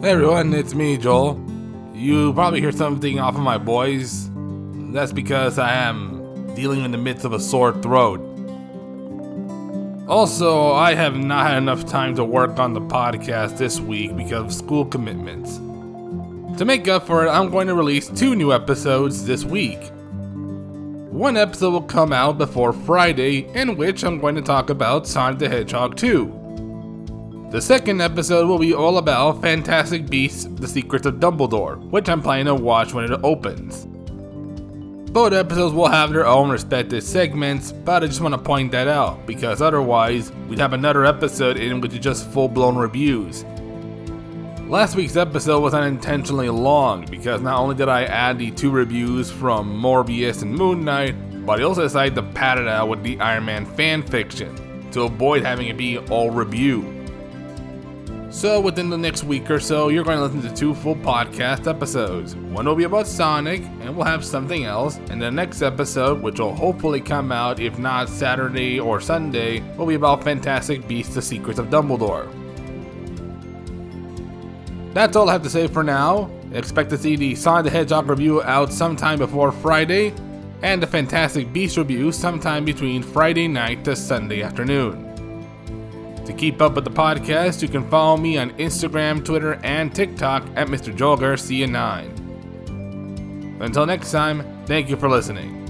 Hey everyone, it's me, Joel. You probably hear something off of my voice. That's because I am dealing in the midst of a sore throat. Also, I have not had enough time to work on the podcast this week because of school commitments. To make up for it, I'm going to release two new episodes this week. One episode will come out before Friday, in which I'm going to talk about Sonic the Hedgehog 2. The second episode will be all about Fantastic Beasts The Secrets of Dumbledore, which I'm planning to watch when it opens. Both episodes will have their own respective segments, but I just want to point that out because otherwise, we'd have another episode in which just full blown reviews. Last week's episode was unintentionally long because not only did I add the two reviews from Morbius and Moon Knight, but I also decided to pad it out with the Iron Man fan fiction to avoid having it be all review. So, within the next week or so, you're going to listen to two full podcast episodes. One will be about Sonic, and we'll have something else. And the next episode, which will hopefully come out if not Saturday or Sunday, will be about Fantastic Beasts The Secrets of Dumbledore. That's all I have to say for now. Expect to see the Sonic the Hedgehog review out sometime before Friday, and the Fantastic Beasts review sometime between Friday night to Sunday afternoon. To keep up with the podcast, you can follow me on Instagram, Twitter, and TikTok at Mr. Joel Garcia 9. Until next time, thank you for listening.